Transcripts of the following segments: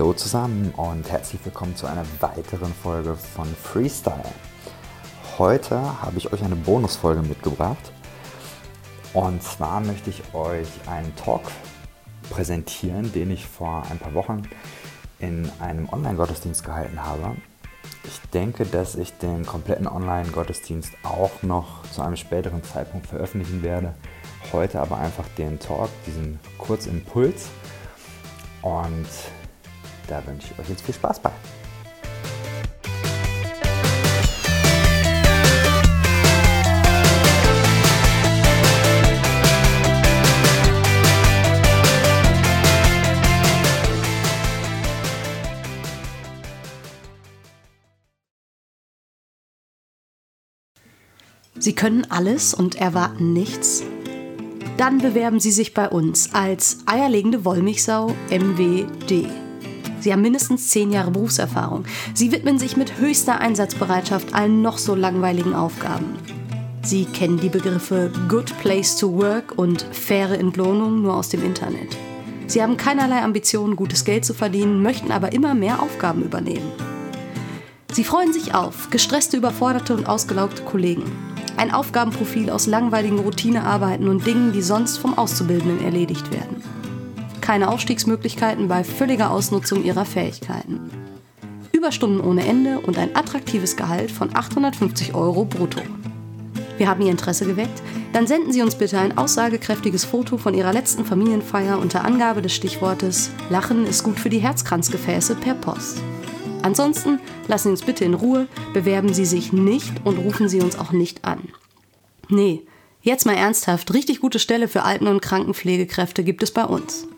Hallo zusammen und herzlich willkommen zu einer weiteren Folge von Freestyle. Heute habe ich euch eine Bonusfolge mitgebracht. Und zwar möchte ich euch einen Talk präsentieren, den ich vor ein paar Wochen in einem Online-Gottesdienst gehalten habe. Ich denke, dass ich den kompletten Online-Gottesdienst auch noch zu einem späteren Zeitpunkt veröffentlichen werde. Heute aber einfach den Talk, diesen Kurzimpuls. Und da wünsche ich euch jetzt viel Spaß bei. Sie können alles und erwarten nichts? Dann bewerben Sie sich bei uns als eierlegende Wollmilchsau MWD. Sie haben mindestens zehn Jahre Berufserfahrung. Sie widmen sich mit höchster Einsatzbereitschaft allen noch so langweiligen Aufgaben. Sie kennen die Begriffe Good Place to Work und faire Entlohnung nur aus dem Internet. Sie haben keinerlei Ambitionen, gutes Geld zu verdienen, möchten aber immer mehr Aufgaben übernehmen. Sie freuen sich auf gestresste, überforderte und ausgelaugte Kollegen. Ein Aufgabenprofil aus langweiligen Routinearbeiten und Dingen, die sonst vom Auszubildenden erledigt werden. Keine Aufstiegsmöglichkeiten bei völliger Ausnutzung ihrer Fähigkeiten. Überstunden ohne Ende und ein attraktives Gehalt von 850 Euro brutto. Wir haben Ihr Interesse geweckt? Dann senden Sie uns bitte ein aussagekräftiges Foto von Ihrer letzten Familienfeier unter Angabe des Stichwortes Lachen ist gut für die Herzkranzgefäße per Post. Ansonsten lassen Sie uns bitte in Ruhe, bewerben Sie sich nicht und rufen Sie uns auch nicht an. Nee, jetzt mal ernsthaft, richtig gute Stelle für Alten- und Krankenpflegekräfte gibt es bei uns.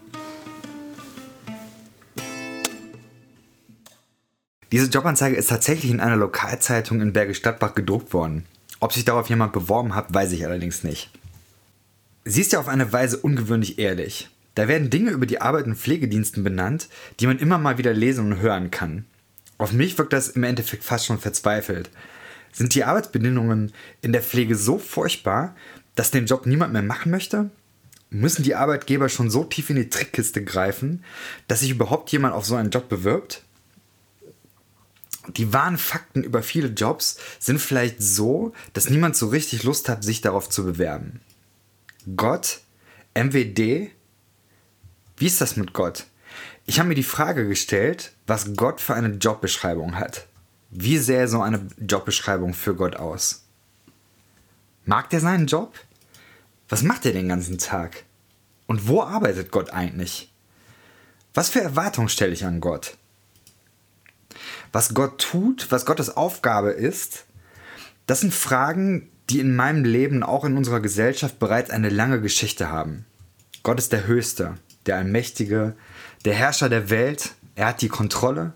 Diese Jobanzeige ist tatsächlich in einer Lokalzeitung in Bergisch Gladbach gedruckt worden. Ob sich darauf jemand beworben hat, weiß ich allerdings nicht. Sie ist ja auf eine Weise ungewöhnlich ehrlich. Da werden Dinge über die Arbeit in Pflegediensten benannt, die man immer mal wieder lesen und hören kann. Auf mich wirkt das im Endeffekt fast schon verzweifelt. Sind die Arbeitsbedingungen in der Pflege so furchtbar, dass den Job niemand mehr machen möchte? Müssen die Arbeitgeber schon so tief in die Trickkiste greifen, dass sich überhaupt jemand auf so einen Job bewirbt? Die wahren Fakten über viele Jobs sind vielleicht so, dass niemand so richtig Lust hat, sich darauf zu bewerben. Gott? MWD? Wie ist das mit Gott? Ich habe mir die Frage gestellt, was Gott für eine Jobbeschreibung hat. Wie sähe so eine Jobbeschreibung für Gott aus? Mag der seinen Job? Was macht er den ganzen Tag? Und wo arbeitet Gott eigentlich? Was für Erwartungen stelle ich an Gott? Was Gott tut, was Gottes Aufgabe ist, das sind Fragen, die in meinem Leben, auch in unserer Gesellschaft bereits eine lange Geschichte haben. Gott ist der Höchste, der Allmächtige, der Herrscher der Welt, er hat die Kontrolle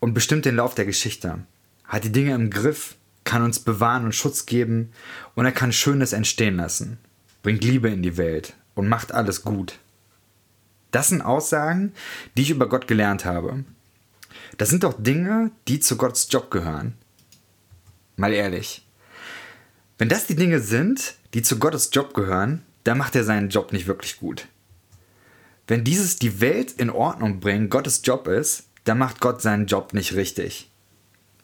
und bestimmt den Lauf der Geschichte, hat die Dinge im Griff, kann uns bewahren und Schutz geben und er kann Schönes entstehen lassen, bringt Liebe in die Welt und macht alles gut. Das sind Aussagen, die ich über Gott gelernt habe. Das sind doch Dinge, die zu Gottes Job gehören. Mal ehrlich. Wenn das die Dinge sind, die zu Gottes Job gehören, dann macht er seinen Job nicht wirklich gut. Wenn dieses die Welt in Ordnung bringen Gottes Job ist, dann macht Gott seinen Job nicht richtig.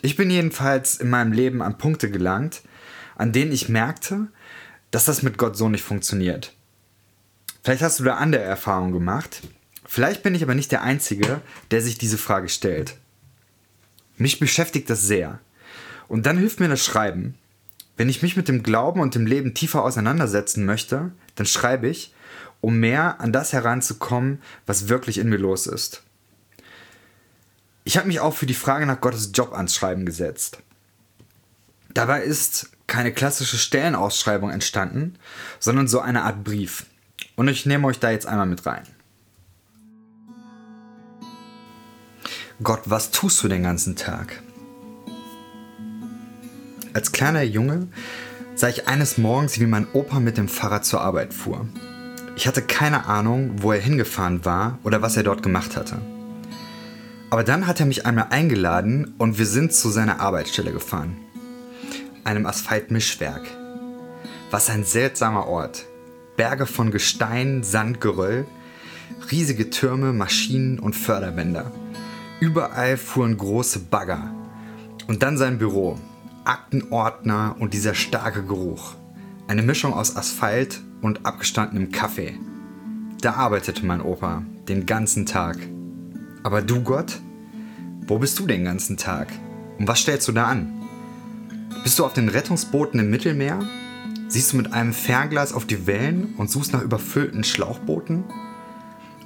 Ich bin jedenfalls in meinem Leben an Punkte gelangt, an denen ich merkte, dass das mit Gott so nicht funktioniert. Vielleicht hast du da andere Erfahrungen gemacht, vielleicht bin ich aber nicht der Einzige, der sich diese Frage stellt. Mich beschäftigt das sehr. Und dann hilft mir das Schreiben. Wenn ich mich mit dem Glauben und dem Leben tiefer auseinandersetzen möchte, dann schreibe ich um mehr an das heranzukommen, was wirklich in mir los ist. Ich habe mich auch für die Frage nach Gottes Job ans Schreiben gesetzt. Dabei ist keine klassische Stellenausschreibung entstanden, sondern so eine Art Brief. Und ich nehme euch da jetzt einmal mit rein. Gott, was tust du den ganzen Tag? Als kleiner Junge sah ich eines Morgens, wie mein Opa mit dem Fahrrad zur Arbeit fuhr. Ich hatte keine Ahnung, wo er hingefahren war oder was er dort gemacht hatte. Aber dann hat er mich einmal eingeladen und wir sind zu seiner Arbeitsstelle gefahren. Einem Asphaltmischwerk. Was ein seltsamer Ort. Berge von Gestein, Sand, Geröll, riesige Türme, Maschinen und Förderbänder. Überall fuhren große Bagger. Und dann sein Büro. Aktenordner und dieser starke Geruch. Eine Mischung aus Asphalt und abgestandenem Kaffee. Da arbeitete mein Opa den ganzen Tag. Aber du, Gott? Wo bist du den ganzen Tag? Und was stellst du da an? Bist du auf den Rettungsbooten im Mittelmeer? Siehst du mit einem Fernglas auf die Wellen und suchst nach überfüllten Schlauchbooten?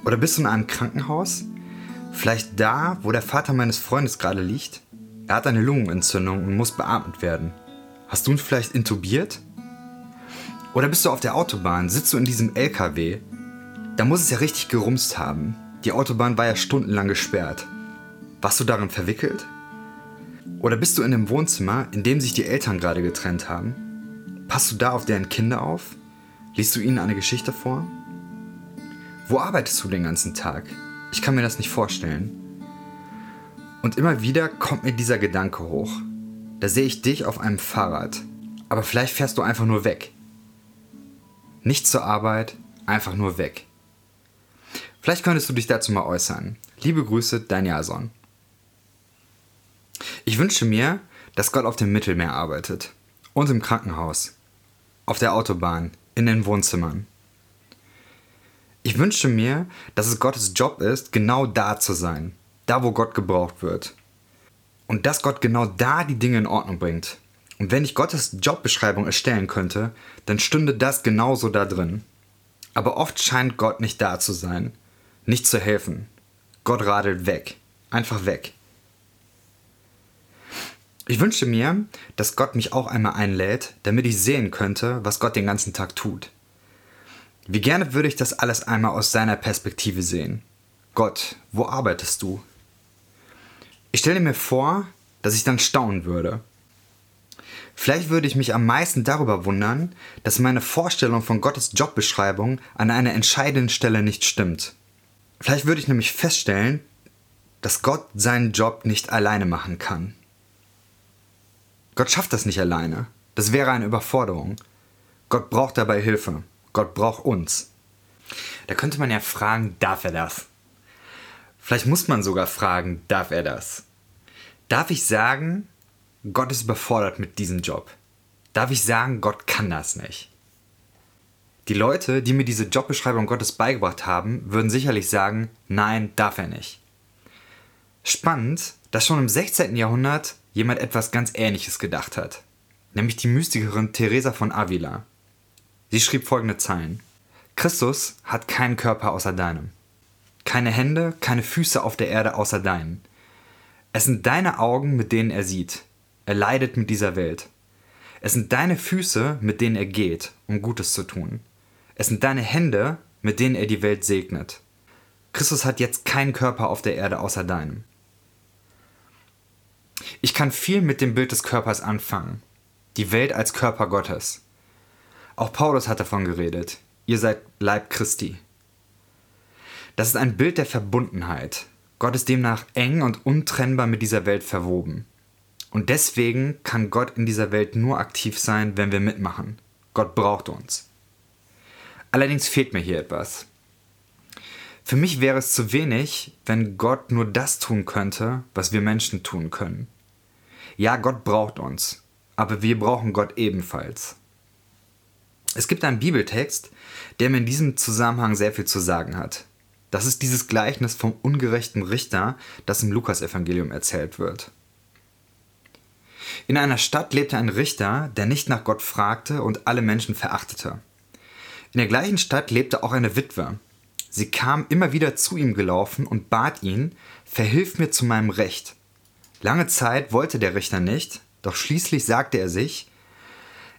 Oder bist du in einem Krankenhaus? Vielleicht da, wo der Vater meines Freundes gerade liegt? Er hat eine Lungenentzündung und muss beatmet werden. Hast du ihn vielleicht intubiert? Oder bist du auf der Autobahn, sitzt du in diesem LKW? Da muss es ja richtig gerumst haben. Die Autobahn war ja stundenlang gesperrt. Warst du darin verwickelt? Oder bist du in dem Wohnzimmer, in dem sich die Eltern gerade getrennt haben? Passt du da auf deren Kinder auf? Liest du ihnen eine Geschichte vor? Wo arbeitest du den ganzen Tag? Ich kann mir das nicht vorstellen. Und immer wieder kommt mir dieser Gedanke hoch. Da sehe ich dich auf einem Fahrrad. Aber vielleicht fährst du einfach nur weg. Nicht zur Arbeit, einfach nur weg. Vielleicht könntest du dich dazu mal äußern. Liebe Grüße, dein Jason. Ich wünsche mir, dass Gott auf dem Mittelmeer arbeitet. Und im Krankenhaus. Auf der Autobahn. In den Wohnzimmern. Ich wünsche mir, dass es Gottes Job ist, genau da zu sein. Da, wo Gott gebraucht wird. Und dass Gott genau da die Dinge in Ordnung bringt. Und wenn ich Gottes Jobbeschreibung erstellen könnte, dann stünde das genauso da drin. Aber oft scheint Gott nicht da zu sein, nicht zu helfen. Gott radelt weg, einfach weg. Ich wünsche mir, dass Gott mich auch einmal einlädt, damit ich sehen könnte, was Gott den ganzen Tag tut. Wie gerne würde ich das alles einmal aus seiner Perspektive sehen. Gott, wo arbeitest du? Ich stelle mir vor, dass ich dann staunen würde. Vielleicht würde ich mich am meisten darüber wundern, dass meine Vorstellung von Gottes Jobbeschreibung an einer entscheidenden Stelle nicht stimmt. Vielleicht würde ich nämlich feststellen, dass Gott seinen Job nicht alleine machen kann. Gott schafft das nicht alleine. Das wäre eine Überforderung. Gott braucht dabei Hilfe. Gott braucht uns. Da könnte man ja fragen, darf er das? Vielleicht muss man sogar fragen, darf er das? Darf ich sagen, Gott ist überfordert mit diesem Job? Darf ich sagen, Gott kann das nicht? Die Leute, die mir diese Jobbeschreibung Gottes beigebracht haben, würden sicherlich sagen, nein, darf er nicht. Spannend, dass schon im 16. Jahrhundert jemand etwas ganz Ähnliches gedacht hat, nämlich die Mystikerin Teresa von Avila. Sie schrieb folgende Zeilen. Christus hat keinen Körper außer deinem. Keine Hände, keine Füße auf der Erde außer deinen. Es sind deine Augen, mit denen er sieht. Er leidet mit dieser Welt. Es sind deine Füße, mit denen er geht, um Gutes zu tun. Es sind deine Hände, mit denen er die Welt segnet. Christus hat jetzt keinen Körper auf der Erde außer deinem. Ich kann viel mit dem Bild des Körpers anfangen. Die Welt als Körper Gottes. Auch Paulus hat davon geredet. Ihr seid Leib Christi. Das ist ein Bild der Verbundenheit. Gott ist demnach eng und untrennbar mit dieser Welt verwoben. Und deswegen kann Gott in dieser Welt nur aktiv sein, wenn wir mitmachen. Gott braucht uns. Allerdings fehlt mir hier etwas. Für mich wäre es zu wenig, wenn Gott nur das tun könnte, was wir Menschen tun können. Ja, Gott braucht uns, aber wir brauchen Gott ebenfalls. Es gibt einen Bibeltext, der mir in diesem Zusammenhang sehr viel zu sagen hat. Das ist dieses Gleichnis vom ungerechten Richter, das im Lukasevangelium erzählt wird. In einer Stadt lebte ein Richter, der nicht nach Gott fragte und alle Menschen verachtete. In der gleichen Stadt lebte auch eine Witwe. Sie kam immer wieder zu ihm gelaufen und bat ihn, verhilf mir zu meinem Recht. Lange Zeit wollte der Richter nicht, doch schließlich sagte er sich,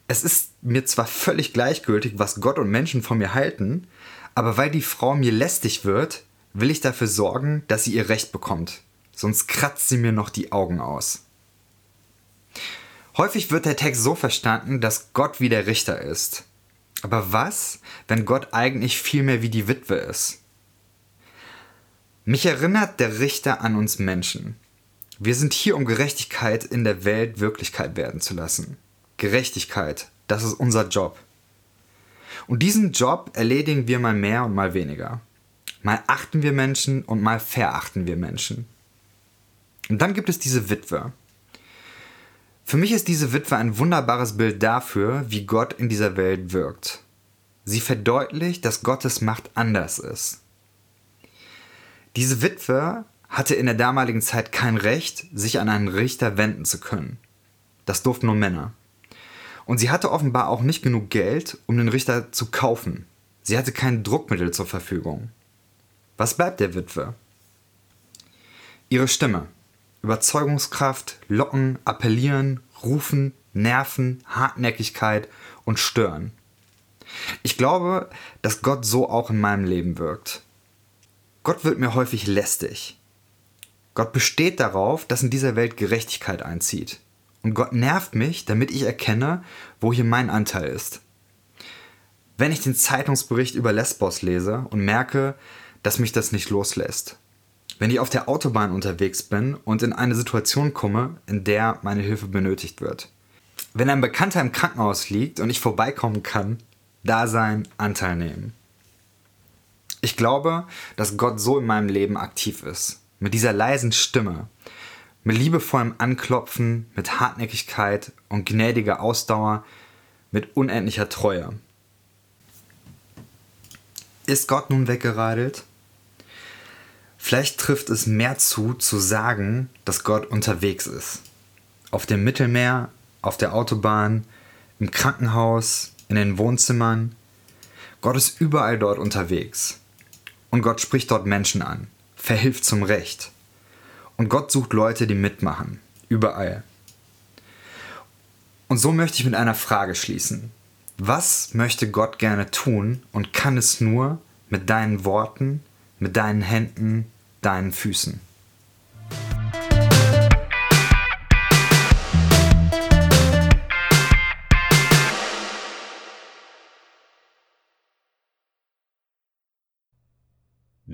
es ist mir zwar völlig gleichgültig, was Gott und Menschen von mir halten, aber weil die Frau mir lästig wird, will ich dafür sorgen, dass sie ihr Recht bekommt, sonst kratzt sie mir noch die Augen aus. Häufig wird der Text so verstanden, dass Gott wie der Richter ist. Aber was, wenn Gott eigentlich viel mehr wie die Witwe ist? Mich erinnert der Richter an uns Menschen. Wir sind hier, um Gerechtigkeit in der Welt Wirklichkeit werden zu lassen. Gerechtigkeit, das ist unser Job. Und diesen Job erledigen wir mal mehr und mal weniger. Mal achten wir Menschen und mal verachten wir Menschen. Und dann gibt es diese Witwe. Für mich ist diese Witwe ein wunderbares Bild dafür, wie Gott in dieser Welt wirkt. Sie verdeutlicht, dass Gottes Macht anders ist. Diese Witwe hatte in der damaligen Zeit kein Recht, sich an einen Richter wenden zu können. Das durften nur Männer. Und sie hatte offenbar auch nicht genug Geld, um den Richter zu kaufen. Sie hatte kein Druckmittel zur Verfügung. Was bleibt der Witwe? Ihre Stimme. Überzeugungskraft, Locken, Appellieren, Rufen, Nerven, Hartnäckigkeit und Stören. Ich glaube, dass Gott so auch in meinem Leben wirkt. Gott wird mir häufig lästig. Gott besteht darauf, dass in dieser Welt Gerechtigkeit einzieht. Und Gott nervt mich, damit ich erkenne, wo hier mein Anteil ist. Wenn ich den Zeitungsbericht über Lesbos lese und merke, dass mich das nicht loslässt. Wenn ich auf der Autobahn unterwegs bin und in eine Situation komme, in der meine Hilfe benötigt wird. Wenn ein Bekannter im Krankenhaus liegt und ich vorbeikommen kann, da sein Anteil nehmen. Ich glaube, dass Gott so in meinem Leben aktiv ist. Mit dieser leisen Stimme, mit liebevollem Anklopfen, mit Hartnäckigkeit und gnädiger Ausdauer, mit unendlicher Treue. Ist Gott nun weggeradelt? Vielleicht trifft es mehr zu, zu sagen, dass Gott unterwegs ist. Auf dem Mittelmeer, auf der Autobahn, im Krankenhaus, in den Wohnzimmern. Gott ist überall dort unterwegs. Und Gott spricht dort Menschen an, verhilft zum Recht. Und Gott sucht Leute, die mitmachen. Überall. Und so möchte ich mit einer Frage schließen. Was möchte Gott gerne tun und kann es nur mit deinen Worten, mit deinen Händen, deinen Füßen.